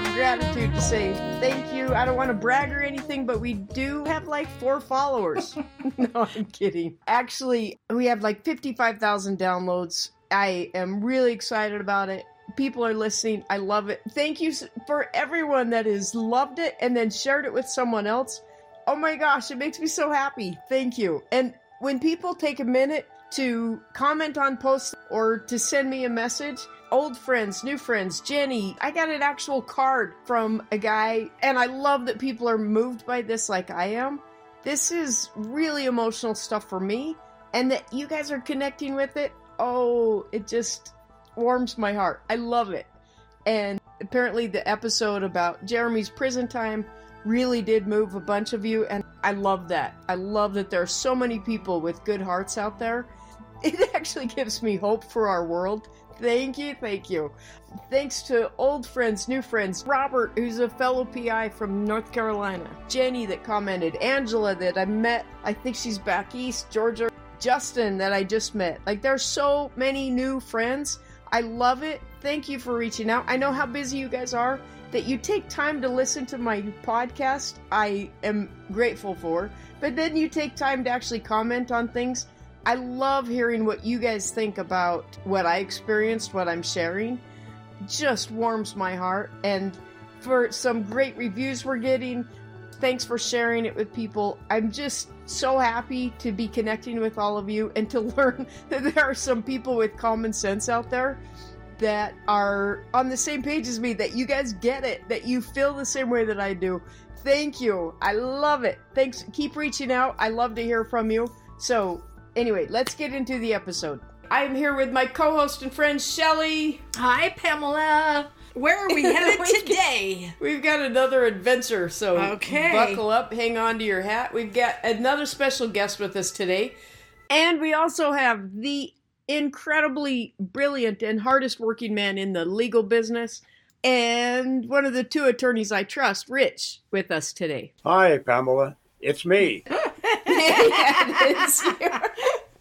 of gratitude to say thank you. I don't want to brag or anything, but we do have like four followers. no, I'm kidding. Actually, we have like 55,000 downloads. I am really excited about it. People are listening. I love it. Thank you for everyone that has loved it and then shared it with someone else. Oh my gosh, it makes me so happy. Thank you. And when people take a minute to comment on posts or to send me a message, old friends, new friends, Jenny. I got an actual card from a guy, and I love that people are moved by this like I am. This is really emotional stuff for me, and that you guys are connecting with it. Oh, it just warms my heart. I love it. And apparently, the episode about Jeremy's prison time really did move a bunch of you, and I love that. I love that there are so many people with good hearts out there. It actually gives me hope for our world Thank you, thank you. Thanks to old friends, new friends, Robert, who's a fellow PI from North Carolina, Jenny that commented, Angela that I met, I think she's back east, Georgia, Justin that I just met. Like, there's so many new friends. I love it. Thank you for reaching out. I know how busy you guys are. That you take time to listen to my podcast, I am grateful for. But then you take time to actually comment on things I love hearing what you guys think about what I experienced, what I'm sharing. Just warms my heart. And for some great reviews we're getting, thanks for sharing it with people. I'm just so happy to be connecting with all of you and to learn that there are some people with common sense out there that are on the same page as me, that you guys get it, that you feel the same way that I do. Thank you. I love it. Thanks. Keep reaching out. I love to hear from you. So Anyway, let's get into the episode. I'm here with my co-host and friend Shelly. Hi, Pamela. Where are we headed today? We've got another adventure, so okay. buckle up, hang on to your hat. We've got another special guest with us today. And we also have the incredibly brilliant and hardest working man in the legal business and one of the two attorneys I trust, Rich, with us today. Hi, Pamela. It's me. it is you.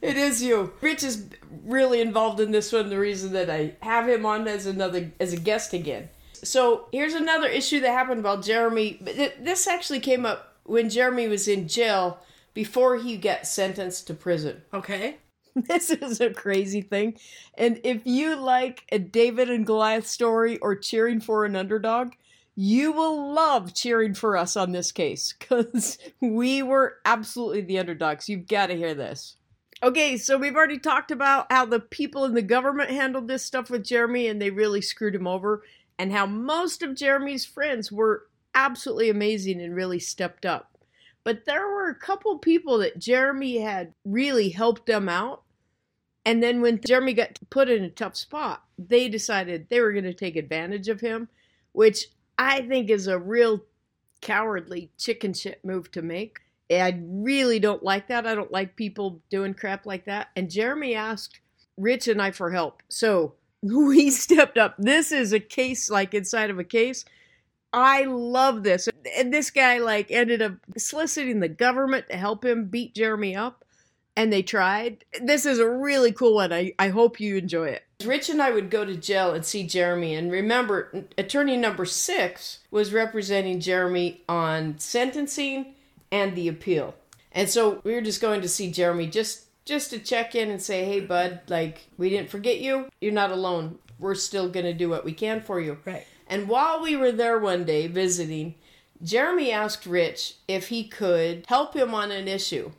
It is you. Rich is really involved in this one. The reason that I have him on as another as a guest again. So here's another issue that happened about Jeremy. This actually came up when Jeremy was in jail before he got sentenced to prison. Okay. This is a crazy thing. And if you like a David and Goliath story or cheering for an underdog, you will love cheering for us on this case because we were absolutely the underdogs. You've got to hear this. Okay, so we've already talked about how the people in the government handled this stuff with Jeremy and they really screwed him over, and how most of Jeremy's friends were absolutely amazing and really stepped up. But there were a couple people that Jeremy had really helped them out. And then when Jeremy got put in a tough spot, they decided they were going to take advantage of him, which I think is a real cowardly chicken shit move to make. I really don't like that. I don't like people doing crap like that. And Jeremy asked Rich and I for help. So we stepped up. This is a case like inside of a case. I love this. And this guy like ended up soliciting the government to help him beat Jeremy up and they tried. This is a really cool one. I, I hope you enjoy it. Rich and I would go to jail and see Jeremy. And remember, attorney number six was representing Jeremy on sentencing and the appeal. And so we were just going to see Jeremy just just to check in and say, "Hey, bud, like we didn't forget you. You're not alone. We're still going to do what we can for you." Right. And while we were there one day visiting, Jeremy asked Rich if he could help him on an issue.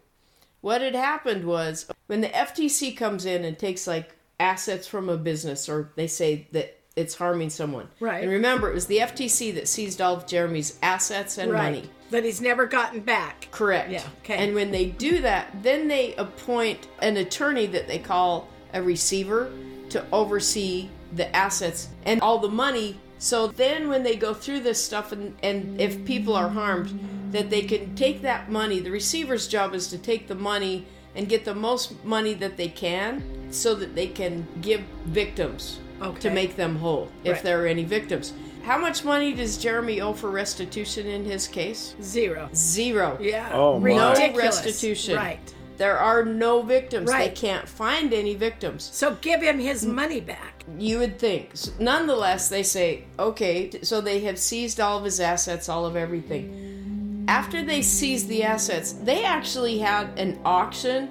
What had happened was when the FTC comes in and takes like assets from a business, or they say that it's harming someone. Right. And remember, it was the FTC that seized all of Jeremy's assets and right. money. That he's never gotten back. Correct. Yeah. Okay. And when they do that, then they appoint an attorney that they call a receiver to oversee the assets and all the money. So then when they go through this stuff and, and if people are harmed, that they can take that money. The receiver's job is to take the money and get the most money that they can so that they can give victims okay. to make them whole if right. there are any victims. How much money does Jeremy owe for restitution in his case? Zero. Zero. Yeah. Oh, my. No restitution. Right. There are no victims. Right. They can't find any victims. So give him his money back. You would think. Nonetheless, they say, okay, so they have seized all of his assets, all of everything. After they seized the assets, they actually had an auction.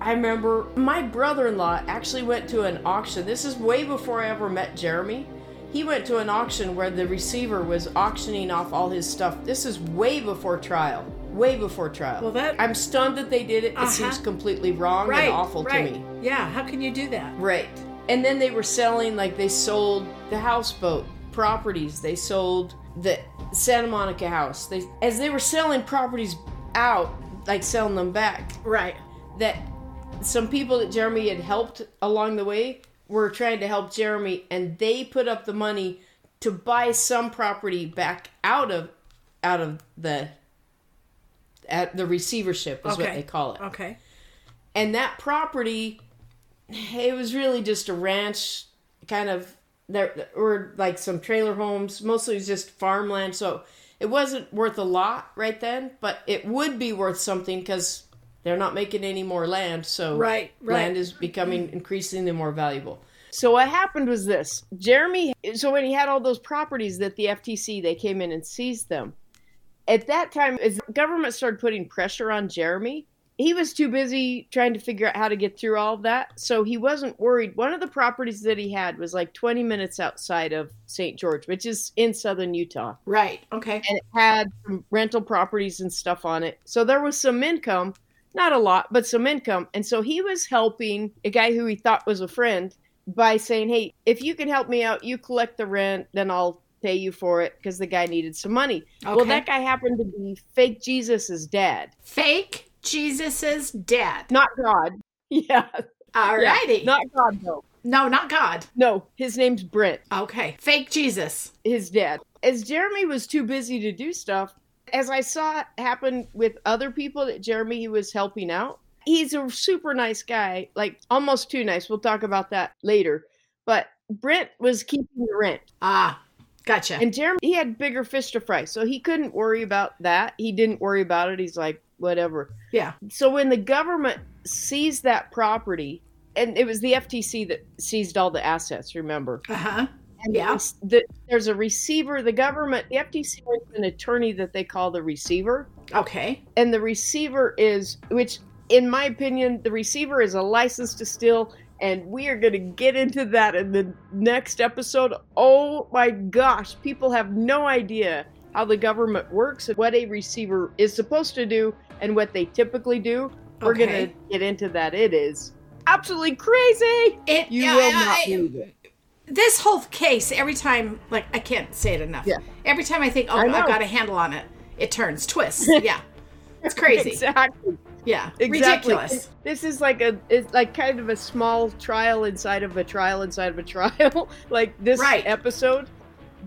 I remember my brother in law actually went to an auction. This is way before I ever met Jeremy. He went to an auction where the receiver was auctioning off all his stuff. This is way before trial. Way before trial. Well, that- I'm stunned that they did it. It Uh-huh. seems completely wrong right. and awful right. to me. Yeah. How can you do that? Right. And then they were selling, like, they sold the houseboat properties. They sold the Santa Monica house. They, as they were selling properties out, like selling them back, Right. that some people that Jeremy had helped along the way were trying to help Jeremy, and they put up the money to buy some property back out of out of the at the receivership is what they call it Okay. and that property it was really just a ranch kind of there were like some trailer homes. Mostly it was just farmland so it wasn't worth a lot right then but it would be worth something because they're not making any more land so Right, right. land is becoming increasingly more valuable. So what happened was this. Jeremy so when he had all those properties that the ftc they came in and seized them. At that time as the government started putting pressure on jeremy he was too busy trying to figure out how to get through all of that so he wasn't worried one of the properties that he had was like 20 minutes outside of st george which is in southern utah Right. Okay. and it had some rental properties and stuff on it so there was some income not a lot but some income and so he was helping a guy who he thought was a friend by saying hey if you can help me out you collect the rent then i'll pay you for it because the guy needed some money Okay. well that guy happened to be fake jesus's dad Fake Jesus's dad. not God. Yeah. Alrighty. Not God, though. no, not God. No, his name's Brent, Okay. Fake Jesus. his dad. As Jeremy was too busy to do stuff, as I saw happen with other people that Jeremy was helping out, he's a super nice guy, like almost too nice. We'll talk about that later. But Brent was keeping the rent. Ah, gotcha. And Jeremy, he had bigger fish to fry, so he couldn't worry about that. He didn't worry about it. He's like, whatever. yeah. So when the government seized that property, and it was the FTC that seized all the assets, remember? Uh huh. And Yeah. the- the, there's a receiver. The government, the FTC, to an attorney that they call the receiver, Okay. and the receiver is, which, in my opinion, the receiver is a license to steal. And we are going to get into that in the next episode. Oh my gosh, people have no idea how the government works and what a receiver is supposed to do and what they typically do. We're Okay. going to get into that. It is absolutely crazy. It. You will not I- believe it. This whole case, every time, like I can't say it enough. Yeah. Every time I think, oh, I I've got a handle on it, it turns, twists. yeah. It's crazy. Exactly. Yeah. Exactly. Ridiculous. This is like a it's like kind of a small trial inside of a trial inside of a trial, like this Right. episode.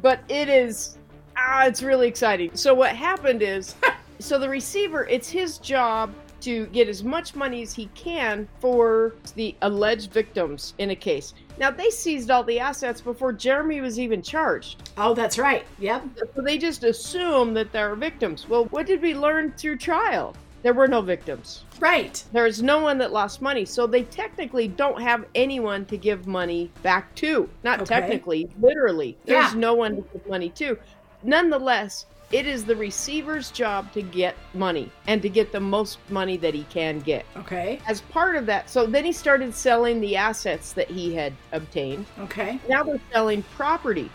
But it is ah, it's really exciting. So what happened is so the receiver, it's his job to get as much money as he can for the alleged victims in a case. Now they seized all the assets before Jeremy was even charged. Oh, that's right. Yep. So they just assume that there are victims. Well, what did we learn through trial? There were no victims. Right. There's no one that lost money. So they technically don't have anyone to give money back to. Not Okay. technically, literally. There's Yeah. no one to give money to. Nonetheless, it is the receiver's job to get money and to get the most money that he can get. Okay. As part of that, so then he started selling the assets that he had obtained. Okay. Now they're selling property.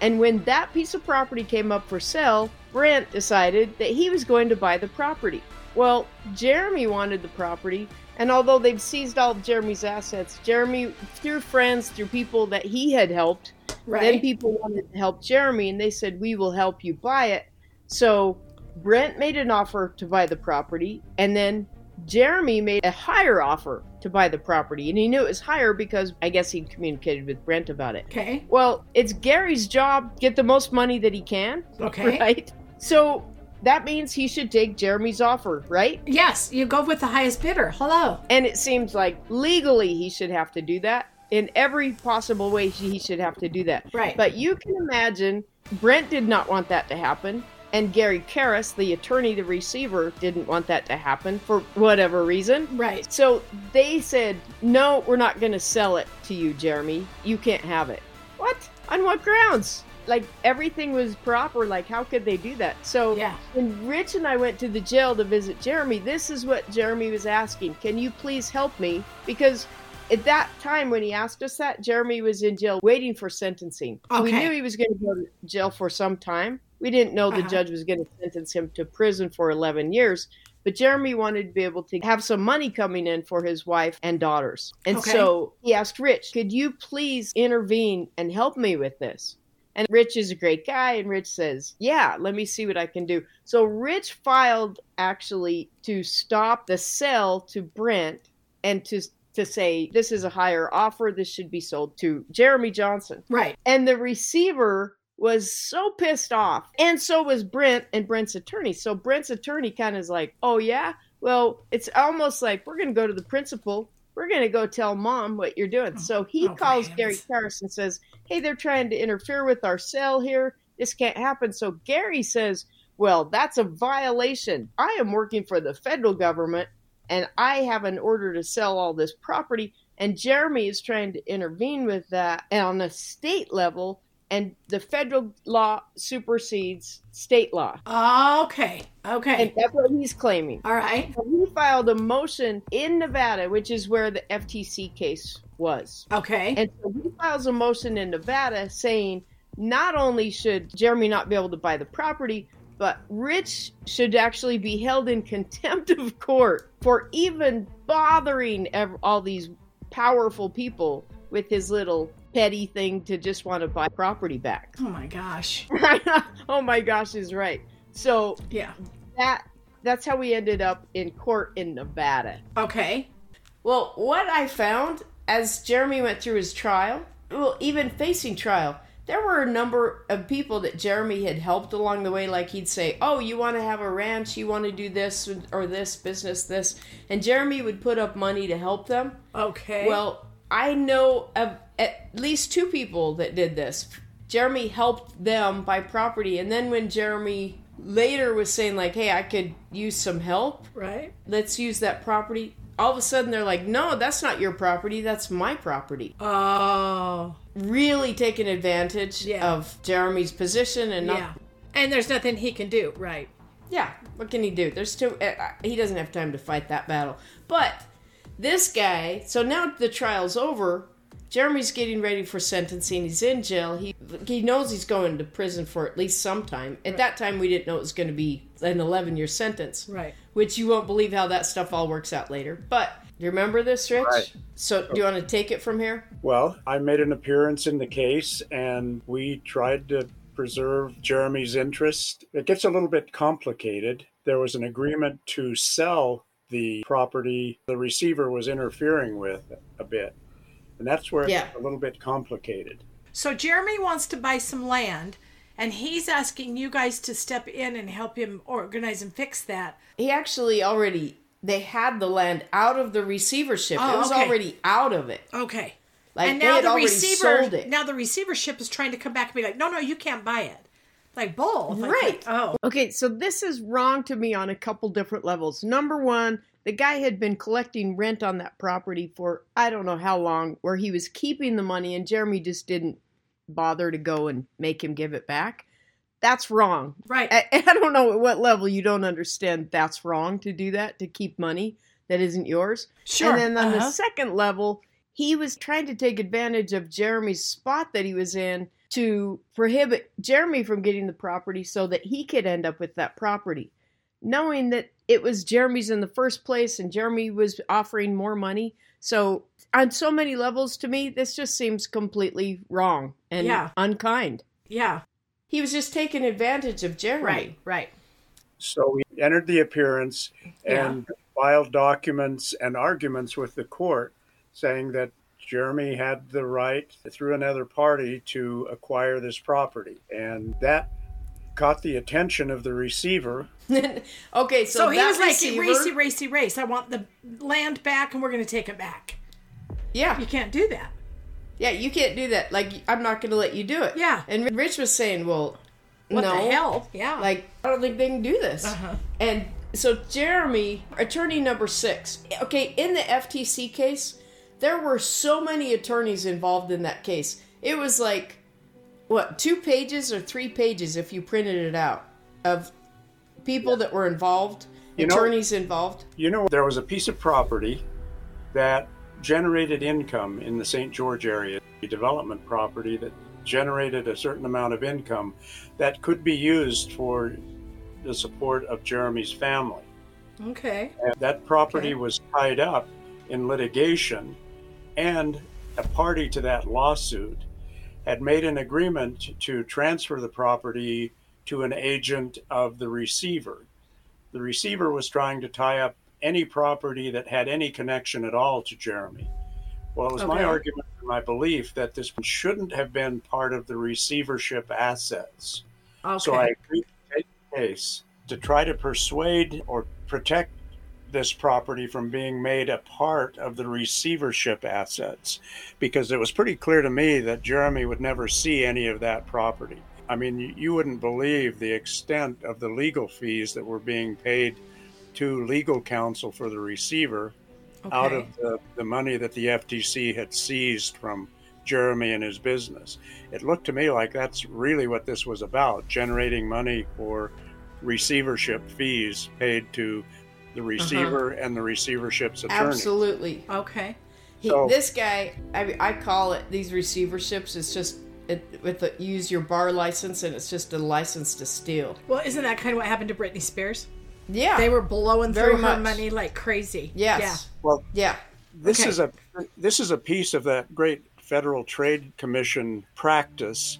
And when that piece of property came up for sale, Brent decided that he was going to buy the property. Well, Jeremy wanted the property, and although they've seized all of Jeremy's assets, Jeremy, through friends, through people that he had helped, Right. then people wanted to help Jeremy, and they said, We will help you buy it. So Brent made an offer to buy the property, and then Jeremy made a higher offer to buy the property. And he knew it was higher because I guess he'd communicated with Brent about it. okay. Well, it's Gary's job to get the most money that he can, Okay. right? So that means he should take Jeremy's offer, right? Yes, you go with the highest bidder. Hello. And it seems like legally he should have to do that. In every possible way, he should have to do that. Right. But you can imagine Brent did not want that to happen. And Gary Caris, the attorney, the receiver, didn't want that to happen for whatever reason. Right. So they said, no, we're not going to sell it to you, Jeremy. You can't have it. What? On what grounds? Like everything was proper. Like, how could they do that? So Yeah. when Rich and I went to the jail to visit Jeremy, this is what Jeremy was asking Can you please help me? Because at that time when he asked us that, Jeremy was in jail waiting for sentencing. Okay. We knew he was going to go to jail for some time. We didn't know the Uh-huh. judge was going to sentence him to prison for 11 years. But Jeremy wanted to be able to have some money coming in for his wife and daughters. And Okay. so he asked Rich, could you please intervene and help me with this? And Rich is a great guy, and Rich says, Yeah, let me see what I can do. So Rich filed actually to stop the sale to Brent and to to say this is a higher offer, this should be sold to Jeremy Johnson. Right. And the receiver was so pissed off. And so was Brent and Brent's attorney. So Brent's attorney kind of is like, oh, yeah? Well, it's almost like we're going to go to the principal. We're going to go tell mom what you're doing. Oh, so he oh, calls Gary. Caris and says, hey, they're trying to interfere with our sale here. This can't happen. So Gary says, well, that's a violation. I am working for the federal government and I have an order to sell all this property. And Jeremy is trying to intervene with that and on a state level, and the federal law supersedes state law. Okay. Okay. And that's what he's claiming. All right. So he filed a motion in Nevada, which is where the FTC case was. Okay. And so he files a motion in Nevada saying not only should Jeremy not be able to buy the property, but Rich should actually be held in contempt of court for even bothering ev- all these powerful people with his little petty thing to just want to buy property back. Oh my gosh. oh my gosh, is right. So Yeah. that that's how we ended up in court in Nevada. Okay. Well, what I found as Jeremy went through his trial, well, even facing trial, there were a number of people that Jeremy had helped along the way. Like he'd say, Oh, you want to have a ranch? You want to do this or this business, this. And Jeremy would put up money to help them. Okay. Well, I know of at least two people that did this. Jeremy helped them buy property. And then when Jeremy later was saying, like, Hey, I could use some help right. let's use that property. All of a sudden, they're like, no, that's not your property, that's my property. Oh. Really taking advantage Yeah. of Jeremy's position and not. Yeah. And there's nothing he can do. Right. Yeah, what can he do? There's too. uh, He doesn't have time to fight that battle. But this guy, so now the trial's over. Jeremy's getting ready for sentencing. He's in jail. He he knows he's going to prison for at least some time. At that time, we didn't know it was going to be an 11 year sentence. Right. which you won't believe how that stuff all works out later. But do you remember this, Rich? Right. So do you want to take it from here? Well, I made an appearance in the case and we tried to preserve Jeremy's interest. It gets a little bit complicated. There was an agreement to sell the property the receiver was interfering with a bit. And that's where Yeah. it's a little bit complicated. So Jeremy wants to buy some land, and he's asking you guys to step in and help him organize and fix that. He actually already they had the land out of the receivership. Oh, it was okay. already out of it. Okay. Like and now the already receiver, sold it. now the receivership is trying to come back and be like, no, no, you can't buy it. Like both, Like, Right. oh, Okay, so this is wrong to me on a couple different levels. Number one, the guy had been collecting rent on that property for I don't know how long, where he was keeping the money, and Jeremy just didn't bother to go and make him give it back. That's wrong. right. I, I don't know at what level you don't understand that's wrong to do that, to keep money that isn't yours. Sure. And then on Uh-huh. the second level, he was trying to take advantage of Jeremy's spot that he was in to prohibit Jeremy from getting the property so that he could end up with that property. Knowing that it was Jeremy's in the first place and Jeremy was offering more money. So, on so many levels, to me, this just seems completely wrong and Yeah. unkind. yeah. He was just taking advantage of Jeremy. Right. Right. So we entered the appearance and filed documents and arguments with the court saying that Jeremy had the right through another party to acquire this property. And that caught the attention of the receiver. okay, so, So, he that was like, racy, racy, race. I want the land back, and we're going to take it back. yeah, You can't do that. yeah, you can't do that. Like, I'm not going to let you do it. Yeah. And Rich was saying, well, What no. the hell? Yeah. Like, I don't think they can do this. Uh-huh. And so, Jeremy, attorney number six, okay, in the FTC case, there were so many attorneys involved in that case. It was like, what, two pages or three pages if you printed it out of people that were involved, You know- attorneys involved. You know, there was a piece of property that generated income in the St. George area, a development property that generated a certain amount of income that could be used for the support of Jeremy's family. okay. And that property Okay. was tied up in litigation, and a party to that lawsuit had made an agreement to transfer the property to an agent of the receiver. The receiver was trying to tie up any property that had any connection at all to Jeremy. Well, it was my argument and my belief that this shouldn't have been part of the receivership assets. Okay. So I agreed to take the case to try to persuade or protect this property from being made a part of the receivership assets because it was pretty clear to me that Jeremy would never see any of that property. I mean, you- wouldn't believe the extent of the legal fees that were being paid to legal counsel for the receiver out of the, the money that the FTC had seized from Jeremy and his business. It looked to me like that's really what this was about generating money for receivership fees paid to the uh-huh. receiver and the receivership's attorney. Absolutely. Okay. He, So- this guy, I, I call it these receiverships. It's just it, with the use your bar license, and it's just a license to steal. Well, isn't that kind of what happened to Britney Spears? Yeah. They were blowing Very through her money like crazy. Yes. Well, Yeah. this Okay. is a this is a piece of that great Federal Trade Commission practice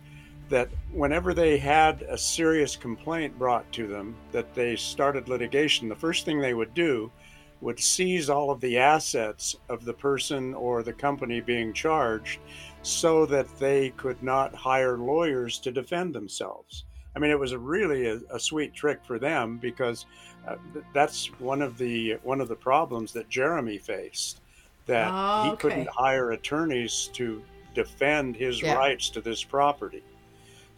that whenever they had a serious complaint brought to them that they started litigation, the first thing they would do would seize all of the assets of the person or the company being charged so that they could not hire lawyers to defend themselves. I mean, it was a really a, a sweet trick for them because uh, th- that's one of the one of the problems that Jeremy faced that Oh, he couldn't hire attorneys to defend his Yeah. rights to this property.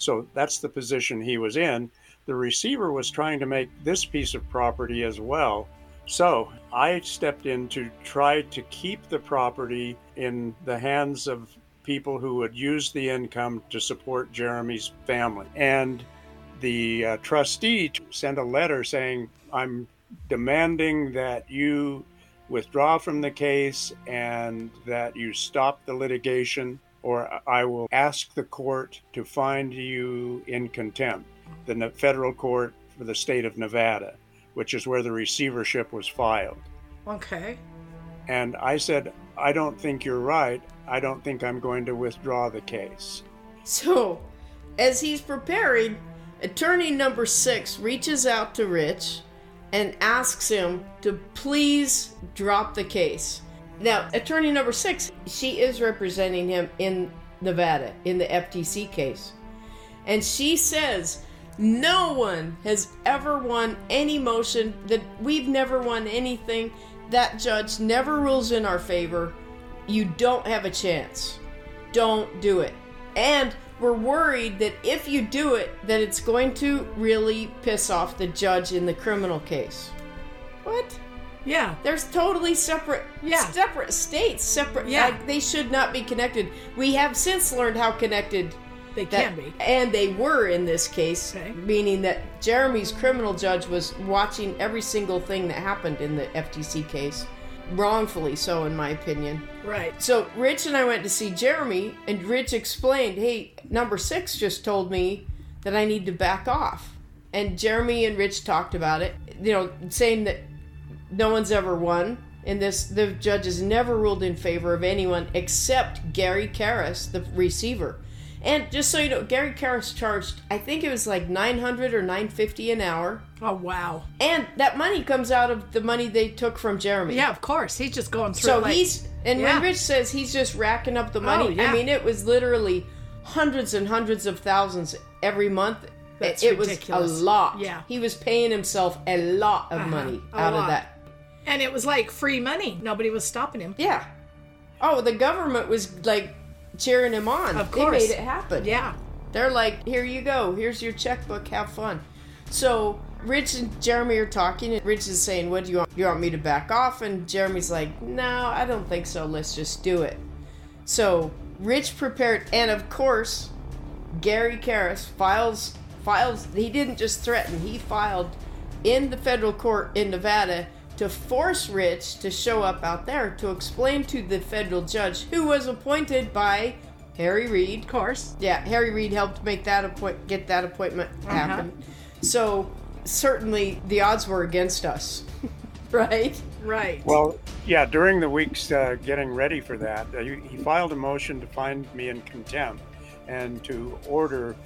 So that's the position he was in. The receiver was trying to make this piece of property as well. So I stepped in to try to keep the property in the hands of people who would use the income to support Jeremy's family. And the uh, trustee sent a letter saying, I'm demanding that you withdraw from the case and that you stop the litigation, or I will ask the court to find you in contempt, the federal court for the state of Nevada, which is where the receivership was filed. Okay. And I said, I don't think you're right. I don't think I'm going to withdraw the case. So, as he's preparing, attorney number six reaches out to Rich and asks him to please drop the case. Now, attorney number six, she is representing him in Nevada in the FTC case. And she says, no one has ever won any motion, that we've never won anything. That judge never rules in our favor. You don't have a chance. Don't do it. And we're worried that if you do it, that it's going to really piss off the judge in the criminal case. What? Yeah. There's totally separate, Yeah. separate states, separate. Yeah. like, they should not be connected. We have since learned how connected They that, can be. and they were in this case, Okay. meaning that Jeremy's criminal judge was watching every single thing that happened in the FTC case, wrongfully so, in my opinion. Right. So Rich and I went to see Jeremy, and Rich explained, "Hey, number six just told me that I need to back off." And Jeremy and Rich talked about it, you know, saying that no one's ever won in this. The judge has never ruled in favor of anyone except Gary Caris, the receiver. And just so you know, Gary Caris charged, I think it was like nine hundred or nine fifty an hour, Oh wow. and that money comes out of the money they took from Jeremy. Yeah, of course. He's just going through. So like, he's and Yeah. when Rich says he's just racking up the money, Oh, yeah. I mean it was literally hundreds and hundreds of thousands every month. That's it ridiculous. was a lot. Yeah. he was paying himself a lot of Uh-huh. money A out lot. of that. And it was like free money. Nobody was stopping him. Yeah. Oh, the government was like cheering him on. Of course. They made it happen. Yeah. They're like, here you go. Here's your checkbook. Have fun. So Rich and Jeremy are talking, and Rich is saying, "What do you want? You want me to back off?" And Jeremy's like, "No, I don't think so. Let's just do it." So Rich prepared, and of course, Gary Caris files files. He didn't just threaten; he filed in the federal court in Nevada to force Rich to show up out there to explain to the federal judge who was appointed by Harry Reid. Of course. Yeah, Harry Reid helped make that appoint get that appointment happen. So certainly the odds were against us, right? Right. Well, yeah, during the weeks uh, getting ready for that, uh, he he filed a motion to find me in contempt and to order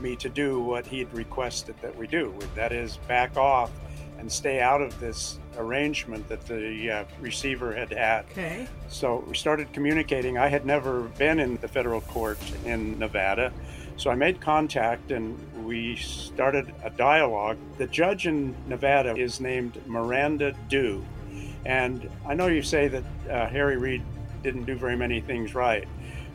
me to do what he'd requested that we do. That is, back off and stay out of this arrangement that the uh, receiver had had. okay. So we started communicating. I had never been in the federal court in Nevada. So I made contact and we started a dialogue. The judge in Nevada is named Miranda Du. And I know you say that uh, Harry Reid didn't do very many things right,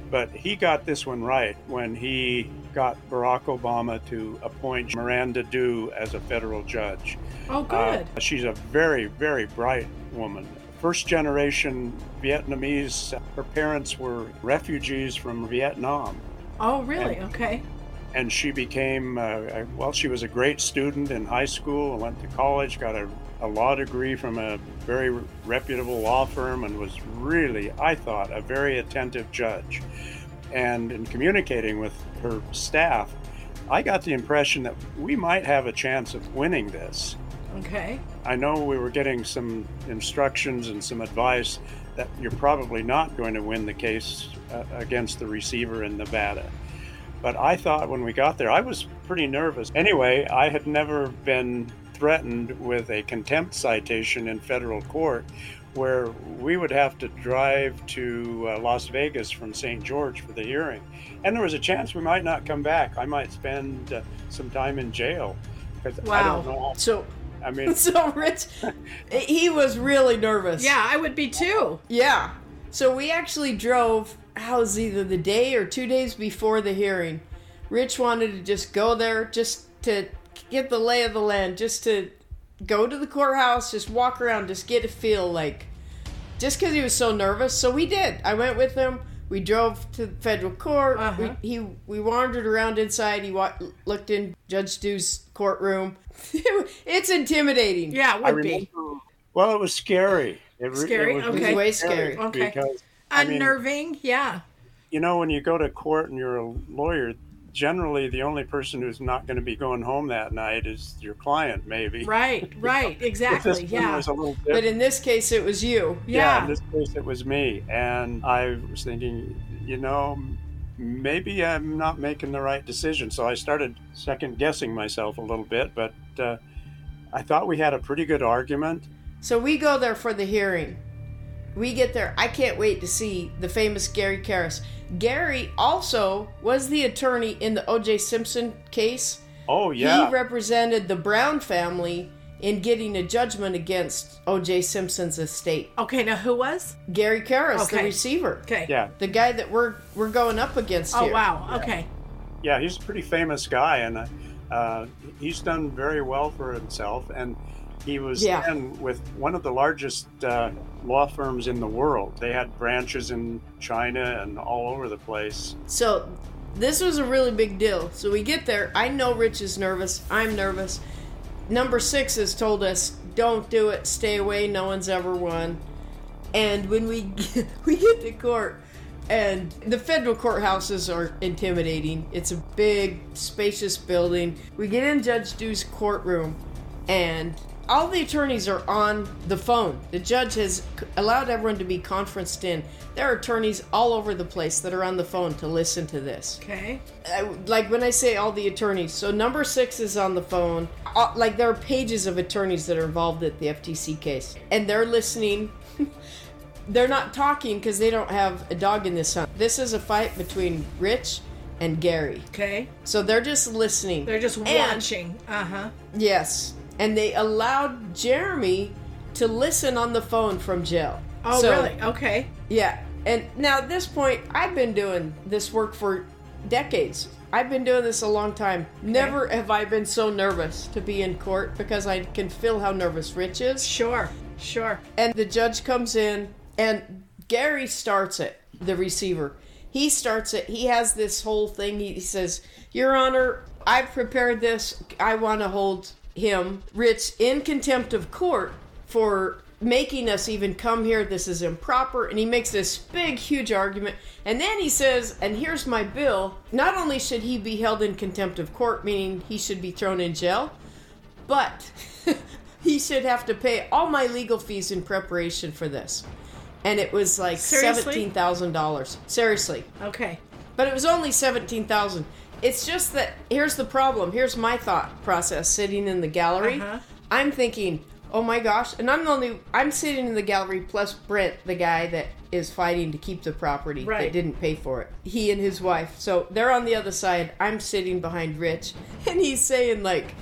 but he got this one right when he got Barack Obama to appoint Miranda Du as a federal judge. Oh, Uh, good. she's a very, very bright woman. First generation Vietnamese. Her parents were refugees from Vietnam. oh, really? and- Okay. And she became, uh, uh, well, she was a great student in high school, went to college, got a, a law degree from a very reputable law firm, and was really, I thought, a very attentive judge. And in communicating with her staff, I got the impression that we might have a chance of winning this. Okay. I know we were getting some instructions and some advice that you're probably not going to win the case uh, against the receiver in Nevada. But I thought when we got there, I was pretty nervous. Anyway, I had never been threatened with a contempt citation in federal court where we would have to drive to uh, Las Vegas from St. George for the hearing. And there was a chance we might not come back. I might spend uh, some time in jail. Because I Wow. don't know. So I mean, so Rich, he was really nervous. Yeah, I would be too. Yeah. So we actually drove, how was either the day or two days before the hearing. Rich wanted to just go there just to get the lay of the land, just to go to the courthouse, just walk around, just get a feel like, just because he was so nervous. So we did. I went with him. We drove to the federal court. Uh-huh. We, he we wandered around inside. He wa- looked in Judge Du's courtroom. it's intimidating. Yeah, it would remember. be. Well, it was scary. It, re- Scary? It was Okay. way scary. Okay. Because I mean, Unnerving. yeah. you know, when you go to court and you're a lawyer, generally the only person who's not going to be going home that night is your client, maybe. Right. Right. Exactly. Yeah. was a little But in this case, it was you. yeah, Yeah. in this case, it was me, and I was thinking, you know, maybe I'm not making the right decision. So I started second guessing myself a little bit, but uh, I thought we had a pretty good argument. So we go there for the hearing. We get there. I can't wait to see the famous Gary Caris. Gary also was the attorney in the O.J. Simpson case. Oh yeah, He represented the Brown family in getting a judgment against O.J. Simpson's estate. Okay. Now who was? Gary Caris, the receiver, Okay. yeah, the guy that we're we're going up against Oh here. wow. Okay. yeah. He's a pretty famous guy, and uh, he's done very well for himself. And he was Yeah. then with one of the largest uh, law firms in the world. They had branches in China and all over the place. So this was a really big deal. So we get there. I know Rich is nervous. I'm nervous. Number six has told us, "Don't do it. Stay away. No one's ever won." And when we we get to court, and the federal courthouses are intimidating. It's a big, spacious building. We get in Judge Du's courtroom, and all the attorneys are on the phone. The judge has allowed everyone to be conferenced in. There are attorneys all over the place that are on the phone to listen to this. Okay. I, like when I say all the attorneys, so number six is on the phone. Uh, like there are pages of attorneys that are involved at the FTC case, and they're listening. they're not talking because they don't have a dog in this hunt. This is a fight between Rich and Gary, Okay. so they're just listening. They're just watching. Uh huh. Yes, and they allowed Jeremy to listen on the phone from jail. Oh So- really? Okay. Yeah, and now at this point, I've been doing this work for decades. I've been doing this a long time. Never have I been so nervous to be in court because I can feel how nervous Rich is. Sure, sure. And the judge comes in, and Gary starts it, the receiver. He starts it. He has this whole thing. He says, Your Honor, I've prepared this. I want to hold him, Rich, in contempt of court for making us even come here. This is improper. And he makes this big, huge argument. And then he says, and here's my bill. Not only should he be held in contempt of court, meaning he should be thrown in jail, but he should have to pay all my legal fees in preparation for this. And it was like Seriously? $17,000. Seriously. Okay. But it was only 17,000. It's just that here's the problem. Here's my thought process sitting in the gallery. Uh-huh. I'm thinking, "Oh my gosh." And I'm the only I'm sitting in the gallery plus Brent, the guy that is fighting to keep the property Right. that didn't pay for it. He and his wife. So they're on the other side. I'm sitting behind Rich and he's saying like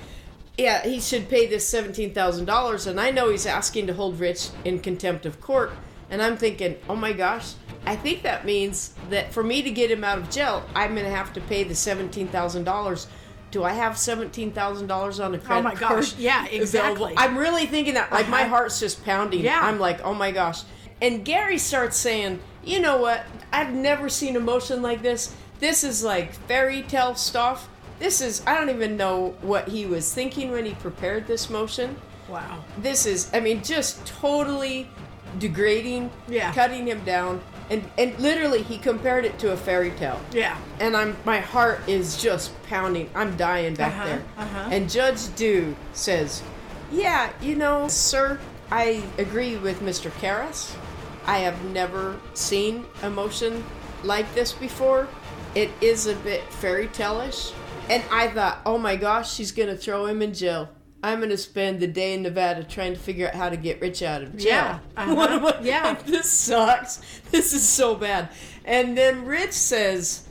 yeah, he should pay this $17,000 and I know he's asking to hold Rich in contempt of court and I'm thinking, "Oh my gosh, I think that means that for me to get him out of jail, I'm going to have to pay the $17,000. Do I have $17,000 on a credit Oh my gosh. Yeah, available? exactly. I'm really thinking that. Like, my Uh-huh. heart's just pounding. Yeah. I'm like, oh my gosh. And Gary starts saying, you know what? I've never seen emotion like this. This is like fairy tale stuff. This is, I don't even know what he was thinking when he prepared this motion Wow. this is i mean just totally degrading Yeah. cutting him down and and literally he compared it to a fairy tale Yeah. and i'm my heart is just pounding i'm dying back Uh-huh, there uh-huh. and judge du says yeah you know sir i agree with mr Caris. i have never seen emotion like this before it is a bit fairy tale-ish and i thought oh my gosh she's gonna throw him in jail i'm gonna spend the day in nevada trying to figure out how to get rich out of jail Yeah, uh-huh, What am I- yeah. like, this sucks this is so bad and then rich says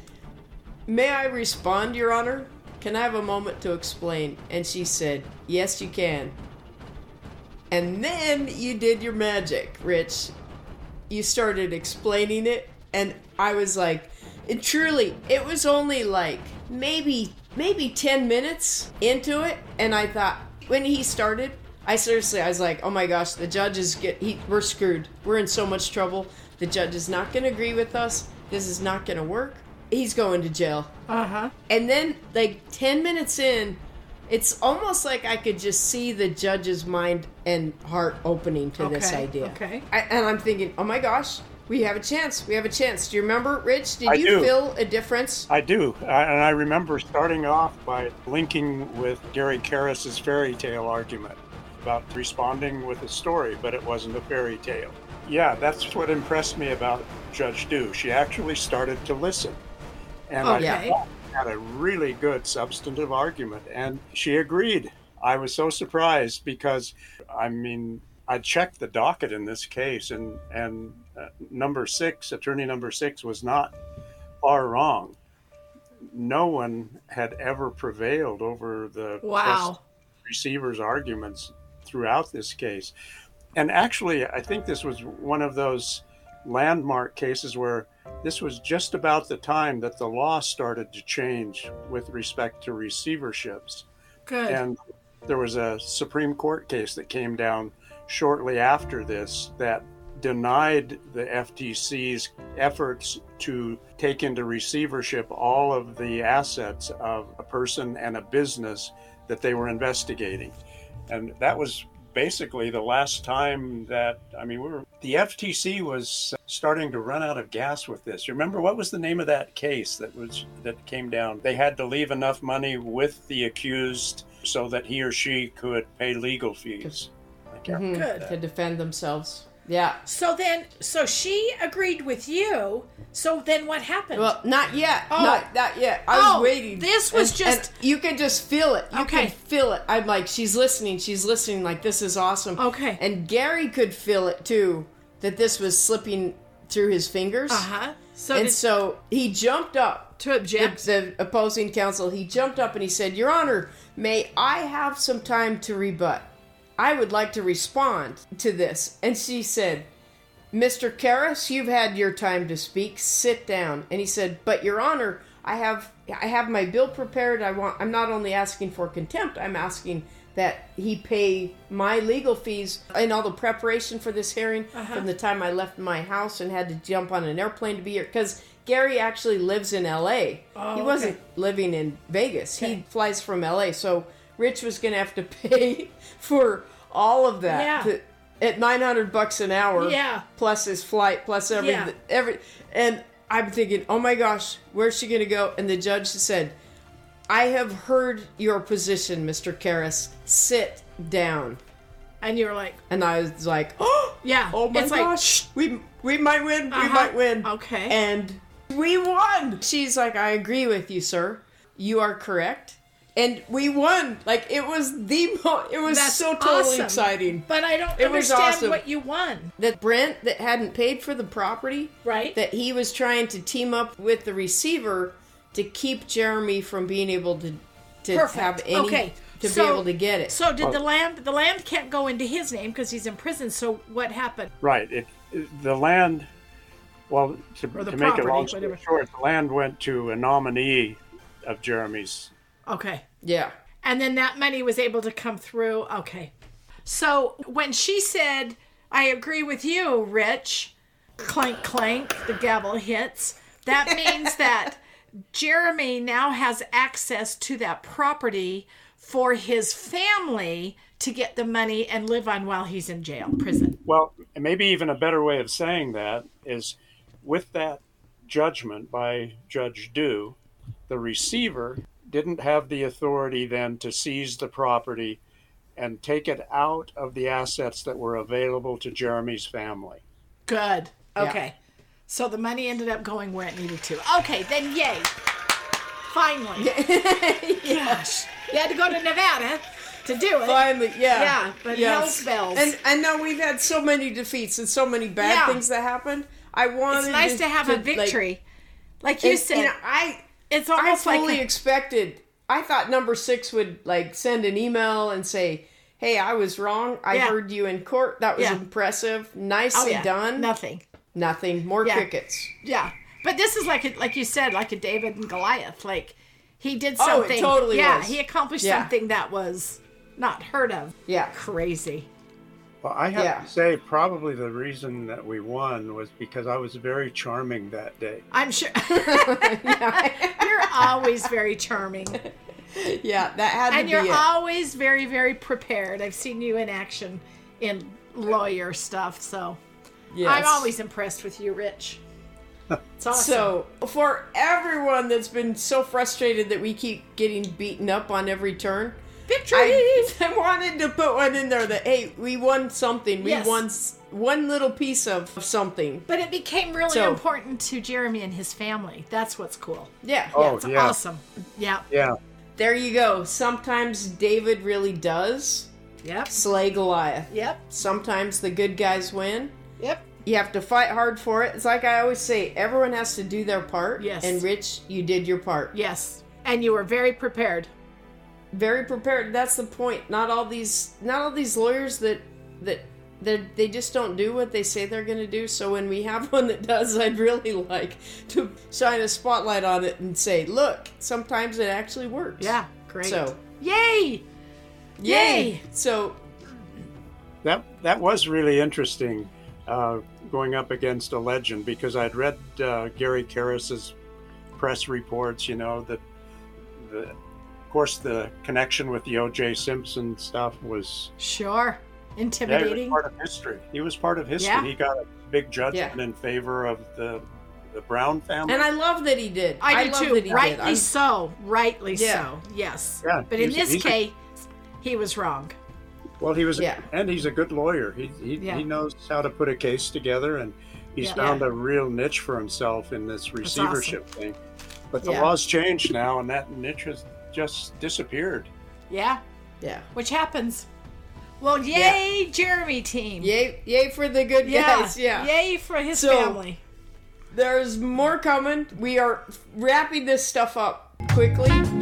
May I respond, Your Honor? Can I have a moment to explain? And she said, Yes, you can. And then you did your magic, Rich. You started explaining it, and I was like, and truly, it was only like maybe maybe 10 minutes into it, and I thought when he started, I seriously I was like, "Oh my gosh, the judge is get he, we're screwed. We're in so much trouble. The judge is not going to agree with us. This is not going to work. He's going to jail." Uh huh. And then, like 10 minutes in, it's almost like I could just see the judge's mind and heart opening to this idea. okay. I, and I'm thinking, oh my gosh, we have a chance. We have a chance. Do you remember, Rich? Did I you do. feel a difference? I do, I, and I remember starting off by linking with Gary Caris's fairy tale argument about responding with a story, but it wasn't a fairy tale. Yeah, that's what impressed me about Judge Du. She actually started to listen, and I Okay. thought had a really good substantive argument, and she agreed. I was so surprised because, I mean, I checked the docket in this case, and and number six, attorney number six, was not far wrong. No one had ever prevailed over the Wow. receiver's arguments throughout this case. And actually, I think this was one of those landmark cases where this was just about the time that the law started to change with respect to receiverships. Good. And there was a Supreme Court case that came down shortly after this that denied the FTC's efforts to take into receivership all of the assets of a person and a business that they were investigating. And that was basically the last time that I mean we were the FTC was starting to run out of gas with this. You remember what was the name of that case that was that came down? They had to leave enough money with the accused so that he or she could pay legal fees. I can't Mhm, Good. To defend themselves. Yeah. So then, so she agreed with you. So then what happened? Well, not yet. Oh. Not, not yet. I was Oh, waiting. this was And- just- and you could just feel it. You Okay. could feel it. I'm like, she's listening. She's listening. Like, this is awesome. Okay. And Gary could feel it too, that this was slipping through his fingers. uh huh. So and did, so he jumped up. to object. The, the opposing counsel, he jumped up and he said, Your Honor, may I have some time to rebut? I would like to respond to this. And she said, Mr. Caris, you've had your time to speak. Sit down. And he said, But Your Honor, I have I have my bill prepared. I want I'm not only asking for contempt, I'm asking that he pay my legal fees and all the preparation for this hearing Uh-huh. from the time I left my house and had to jump on an airplane to be here because Gary actually lives in LA. Oh, he wasn't living in Vegas. Okay. He flies from LA. So Rich was going to have to pay for all of that Yeah. to- at 900 bucks an hour Yeah. plus his flight plus every Yeah. every and I'm thinking, "Oh my gosh, where's she going to go?" And the judge said, "I have heard your position, Mr. Caris. Sit down." And you're like, And I was like, "Oh, yeah. oh my it's like, gosh, we we might win. We Uh-huh. might win." Okay. And we won. She's like, "I agree with you, sir. You are correct." And we won. Like it was the mo- it was That's so totally awesome. exciting. But I don't It was understand awesome. what you won. That Brent that hadn't paid for the property, Right. That he was trying to team up with the receiver to keep Jeremy from being able to to Perfect. have any okay. to so, be able to get it. So did the land? The land can't go into his name because he's in prison. So what happened? Right. It, it- the land. Well, to, Or the to make it long story short, the land went to a nominee of Jeremy's. Okay. yeah. And then that money was able to come through. Okay. So when she said, I agree with you, Rich, clank, clank, the gavel hits, that means that Jeremy now has access to that property for his family to get the money and live on while he's in jail, prison. Well, maybe even a better way of saying that is with that judgment by Judge Du, the receiver didn't have the authority then to seize the property and take it out of the assets that were available to Jeremy's family. Good. Okay. So the money ended up going where it needed to. Okay, then yay. Finally. Gosh. You had to go to Nevada to do it. Finally, yeah. Yeah, but hell's bells. And I know we've had so many defeats and so many bad Yeah. things that happened. I wanted it's nice to, have a like- victory. Like, you and, said, you know, I it's I almost like fully a- expected. I thought number six would like send an email and say, "Hey, I was wrong. I Yeah. heard you in court. That was Yeah. impressive. oh, Nicely yeah, done. Nothing. Nothing. More crickets. Yeah. But this is like a, like you said, like a David and Goliath. Like he did Oh, it something. totally yeah, was. he accomplished something that was not heard of. Yeah. Crazy. Well, I have Yeah. to say, probably the reason that we won was because I was very charming that day. I'm sure. You're always very charming. Yeah, that had to And you're it. always very, very prepared. I've seen you in action in lawyer stuff, so Yes. I'm always impressed with you, Rich. It's awesome. So, for everyone that's been so frustrated that we keep getting beaten up on every turn, victory! I, I wanted to put one in there that hey, we won something. We Yes. won one little piece of, of something. but it became really So- important to Jeremy and his family. That's what's cool. Yeah. Oh, It's yeah. awesome. Yeah. Yeah. There you go. Sometimes David really does Yep. slay Goliath. Yep. Sometimes the good guys win. Yep. You have to fight hard for it. It's like I always say, everyone has to do their part. Yes. And Rich, you did your part. Yes. And you were very prepared. Very prepared. That's the point. Not all these not all these lawyers that that that they just don't do what they say they're going to do. So when we have one that does, I'd really like to shine a spotlight on it and say, "Look, sometimes it actually works." Yeah. Great. So, Yay! yay. Yay. So, That that was really interesting, uh, going up against a legend because I'd read uh, Gary Caris's press reports. You know that the, of course, the connection with the O.J. Simpson stuff was Sure. yeah, he was Intimidating. part of history. He was part of history. Yeah. He got a big judgment Yeah. in favor of the the Brown family. and I love that he did. I do love too. that he Rightly did. So. Rightly Yeah. so. Yes. Yeah, But in this he's a- case, he was wrong. Well, he was, Yeah. and he's a good lawyer. He he, Yeah. he knows how to put a case together, and he's Yeah. found a real niche for himself in this receivership thing. But the Yeah. laws changed now, and that niche has just disappeared. Yeah. Yeah. Which happens. Well, yay, Jeremy team. Yay! Yay for the good Yeah. guys. Yeah. Yay for his So- family. There's more coming. We are wrapping this stuff up quickly.